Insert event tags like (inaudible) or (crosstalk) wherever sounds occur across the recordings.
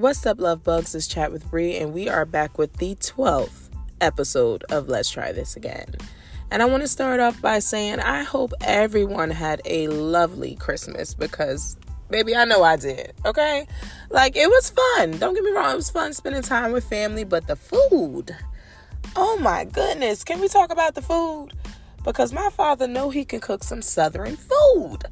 What's up, love bugs? Is Chat with Bree, and we are back with the 12th episode of Let's Try This Again. And I want to start off by saying I hope everyone had a lovely Christmas because, baby, I know I did, okay? Like, it was fun. Don't get me wrong, it was fun spending time with family, but the food, oh my goodness, can we talk about the food? Because my father know he can cook some southern food.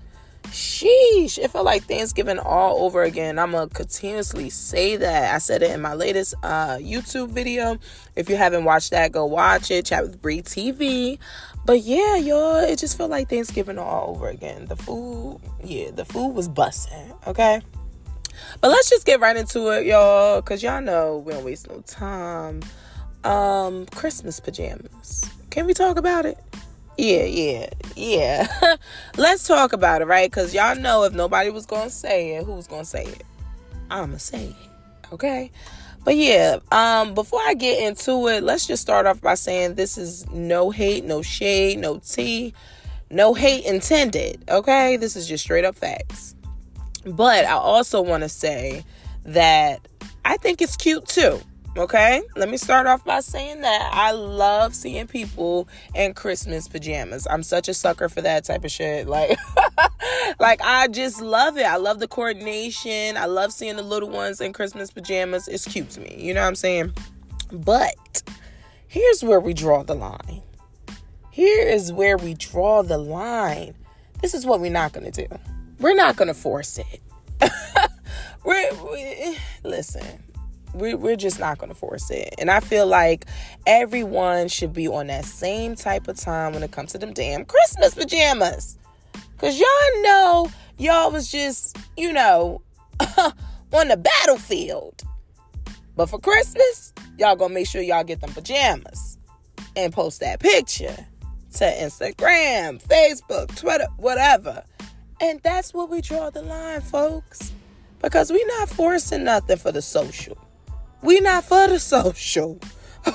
Sheesh, it felt like Thanksgiving all over again. I'm gonna continuously say that. I said it in my latest uh, YouTube video. If you haven't watched that, go watch it. Chat with Bree TV. But yeah, y'all, it just felt like Thanksgiving all over again. The food, yeah, the food was busting. Okay. But let's just get right into it, y'all, because y'all know we don't waste no time. Um, Christmas pajamas. Can we talk about it? Yeah, yeah, yeah. (laughs) Let's talk about it, right? Because y'all know if nobody was going to say it, who's going to say it? I'm going to say it, okay? But yeah, um, before I get into it, let's just start off by saying this is no hate, no shade, no tea, no hate intended, okay? This is just straight up facts. But I also want to say that I think it's cute too. Okay, let me start off by saying that I love seeing people in Christmas pajamas. I'm such a sucker for that type of shit. Like, (laughs) like I just love it. I love the coordination. I love seeing the little ones in Christmas pajamas. It's cute to me. You know what I'm saying? But here's where we draw the line. Here is where we draw the line. This is what we're not gonna do. We're not gonna force it. (laughs) we're we, listen we, we're just not going to force it. And I feel like everyone should be on that same type of time when it comes to them damn Christmas pajamas. Because y'all know y'all was just, you know, (laughs) on the battlefield. But for Christmas, y'all gonna make sure y'all get them pajamas and post that picture to Instagram, Facebook, Twitter, whatever. And that's where we draw the line, folks. Because we're not forcing nothing for the social. We not for the social. (laughs)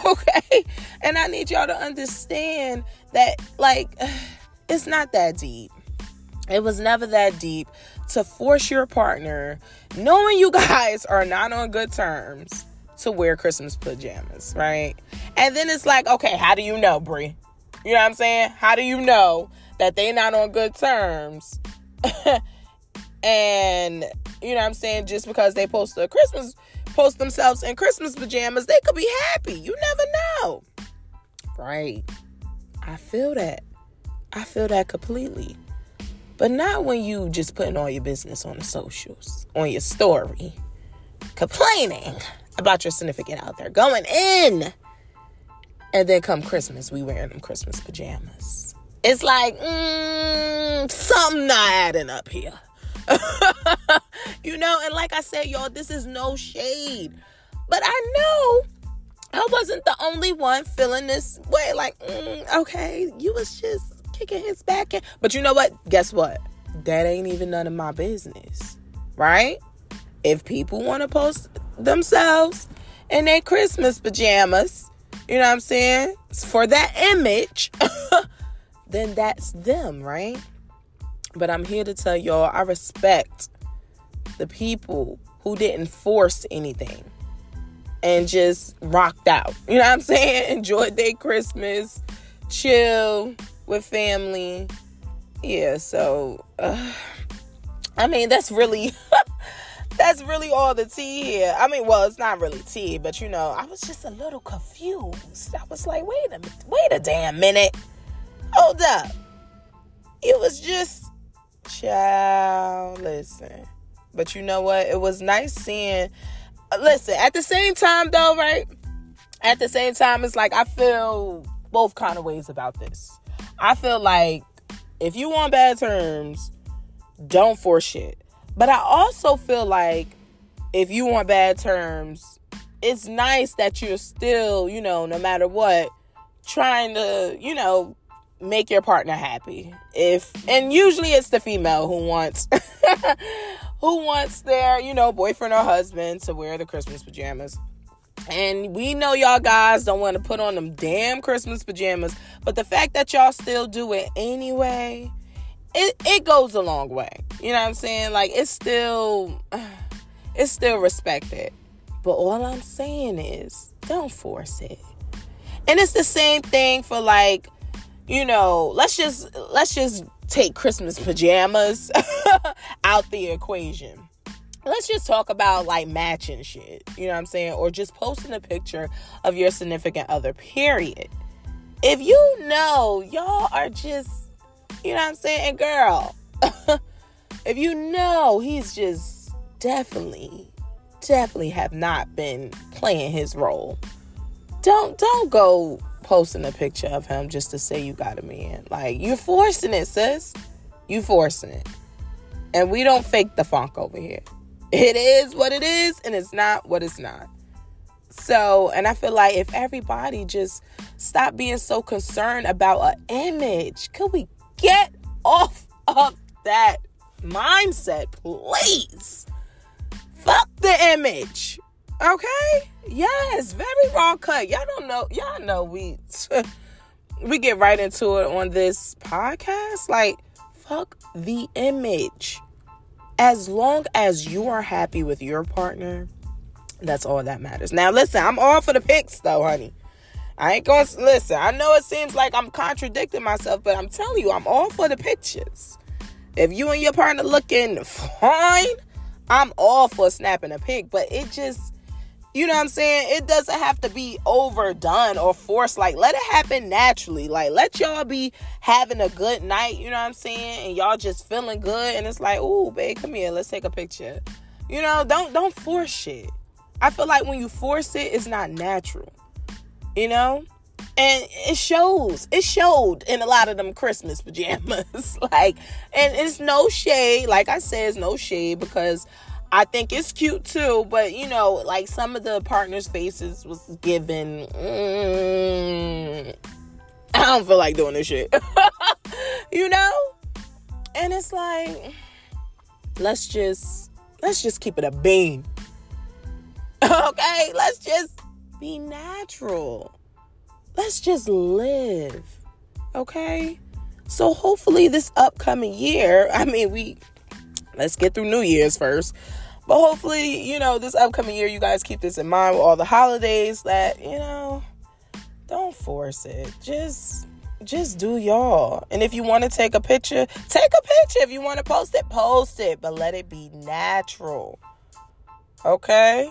Okay? And I need y'all to understand that like (sighs) it's not that deep. It was never that deep to force your partner, knowing you (laughs) guys are not on good terms, to wear Christmas pajamas, right? And then it's like, okay, how do you know, Bree? You know what I'm saying? How do you know that they not on good terms? (laughs) and you know what I'm saying, just because they post a Christmas post themselves in Christmas pajamas, they could be happy. You never know. Right. I feel that. I feel that completely. But not when you just putting all your business on the socials, on your story, complaining about your significant other, going in. And then come Christmas, we wearing them Christmas pajamas. It's like, mm, something not adding up here. (laughs) you know, and like I said, y'all, this is no shade. But I know I wasn't the only one feeling this way. Like, mm, okay, you was just kicking his back. In. But you know what? Guess what? That ain't even none of my business. Right? If people want to post themselves in their Christmas pajamas, you know what I'm saying? For that image, (laughs) then that's them, right? But I'm here to tell y'all I respect the people who didn't force anything and just rocked out. You know what I'm saying? (laughs) Enjoyed their Christmas, chill with family. Yeah, so uh, I mean that's really (laughs) that's really all the tea here. I mean, well, it's not really tea, but you know, I was just a little confused. I was like, wait a wait a damn minute. Hold up. It was just Child, listen. But you know what? It was nice seeing. Uh, listen, at the same time, though, right? At the same time, it's like I feel both kind of ways about this. I feel like if you want bad terms, don't force shit. But I also feel like if you want bad terms, it's nice that you're still, you know, no matter what, trying to, you know, make your partner happy. If and usually it's the female who wants (laughs) who wants their, you know, boyfriend or husband to wear the Christmas pajamas. And we know y'all guys don't want to put on them damn Christmas pajamas, but the fact that y'all still do it anyway, it it goes a long way. You know what I'm saying? Like it's still (sighs) it's still respected. But all I'm saying is don't force it. And it's the same thing for like, you know, let's just let's just take Christmas pajamas (laughs) out the equation. Let's just talk about like matching shit, you know what I'm saying? Or just posting a picture of your significant other, period. If you know y'all are just, you know what I'm saying, girl, (laughs) if you know he's just definitely, definitely have not been playing his role, don't don't go posting a picture of him just to say you got a man. Like you're forcing it, sis. You forcing it. And we don't fake the funk over here. It is what it is, and it's not what it's not. So, and I feel like if everybody just stop being so concerned about an image, could we get off of that mindset, please? Fuck the image. Okay? Yes, very raw cut. Y'all don't know. Y'all know we (laughs) we get right into it on this podcast. Like, fuck the image. As long as you are happy with your partner, that's all that matters. Now, listen, I'm all for the pics, though, honey. I ain't to listen. I know it seems like I'm contradicting myself, but I'm telling you, I'm all for the pictures. If you and your partner looking fine, I'm all for snapping a pic, but it just you know what I'm saying? It doesn't have to be overdone or forced. Like, let it happen naturally. Like, let y'all be having a good night, you know what I'm saying? And y'all just feeling good. And it's like, ooh, babe, come here, let's take a picture. You know, don't don't force shit. I feel like when you force it, it's not natural. You know? And it shows. It showed in a lot of them Christmas pajamas. (laughs) like, and it's no shade. Like I said, it's no shade because I think it's cute too, but you know, like some of the partners' faces was given. Mm, I don't feel like doing this shit, (laughs) you know. And it's like, let's just let's just keep it a bean, (laughs) okay? Let's just be natural. Let's just live, okay? So hopefully this upcoming year, I mean, we let's get through New Year's first. But hopefully, you know, this upcoming year, you guys keep this in mind with all the holidays that, you know, don't force it. Just just do y'all. And if you want to take a picture, take a picture. If you want to post it, post it, but let it be natural. Okay?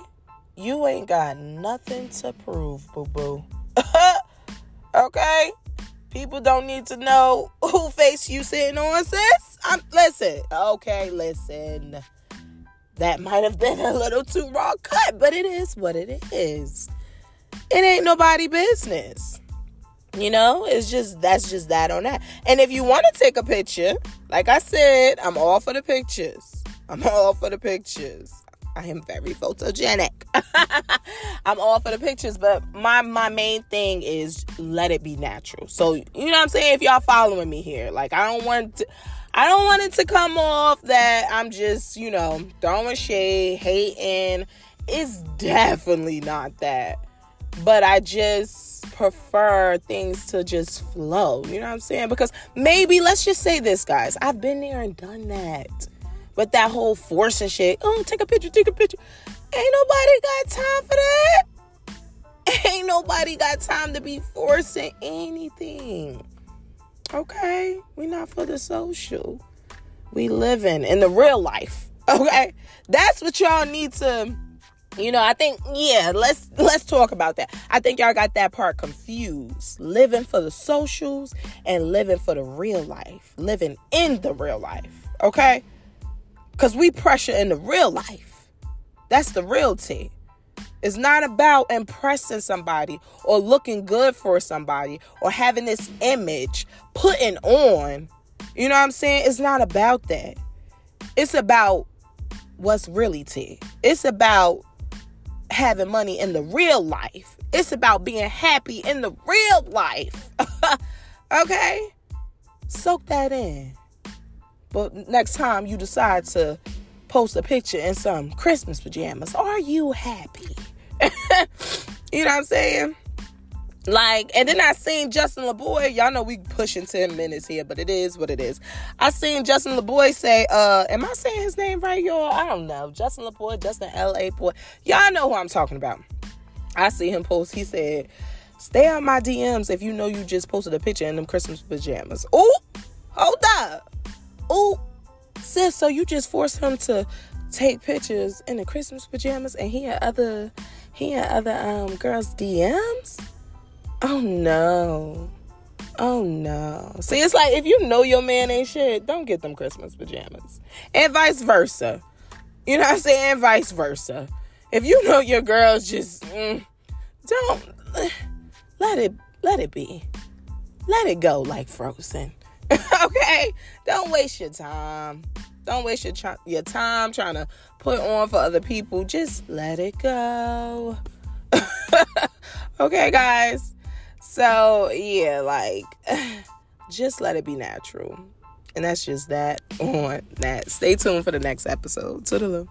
You ain't got nothing to prove, boo boo. (laughs) okay? People don't need to know who face you sitting on, sis. I'm listen. Okay, listen that might have been a little too raw cut, but it is what it is. It ain't nobody business. You know, it's just that's just that on that. And if you want to take a picture, like I said, I'm all for the pictures. I'm all for the pictures. I am very photogenic. (laughs) I'm all for the pictures, but my my main thing is let it be natural. So you know what I'm saying? If y'all following me here, like I don't want to I don't want it to come off that I'm just, you know, throwing shade, hating. It's definitely not that. But I just prefer things to just flow. You know what I'm saying? Because maybe, let's just say this, guys. I've been there and done that. But that whole forcing shit, oh, take a picture, take a picture. Ain't nobody got time for that. (laughs) Ain't nobody got time to be forcing anything. Okay, we not for the social. We living in the real life. (laughs) Okay, that's what y'all need to. You know, I think yeah. Let's let's talk about that. I think y'all got that part confused. Living for the socials and living for the real life. Living in the real life. Okay, because we pressure in the real life. That's the real tea. It's not about impressing somebody or looking good for somebody or having this image putting on. You know what I'm saying? It's not about that. It's about what's really tea. It's about having money in the real life. It's about being happy in the real life. (laughs) okay? Soak that in. But next time you decide to post a picture in some Christmas pajamas, are you happy? (laughs) you know what I'm saying? Like, and then I seen Justin LaBoy. Y'all know we pushing 10 minutes here, but it is what it is. I seen Justin LaBoy say, uh, am I saying his name right, y'all? I don't know. Justin LaBoy, Justin L.A. Boy. Y'all know who I'm talking about. I see him post, he said, stay on my DMs if you know you just posted a picture in them Christmas pajamas. Ooh, hold up. Ooh, sis, so you just forced him to take pictures in the Christmas pajamas and he had other, he had other, um, girls' DMs? Oh no. Oh no. See, it's like if you know your man ain't shit, don't get them Christmas pajamas. And vice versa. You know what I'm saying? And vice versa. If you know your girl's just mm, don't (sighs) let it let it be. Let it go like frozen. (laughs) okay? Don't waste your time. Don't waste your, your time trying to put on for other people. Just let it go. (laughs) okay, guys. So, yeah, like, (sighs) just let it be natural. And that's just that on that. Stay tuned for the next episode. Toodaloo.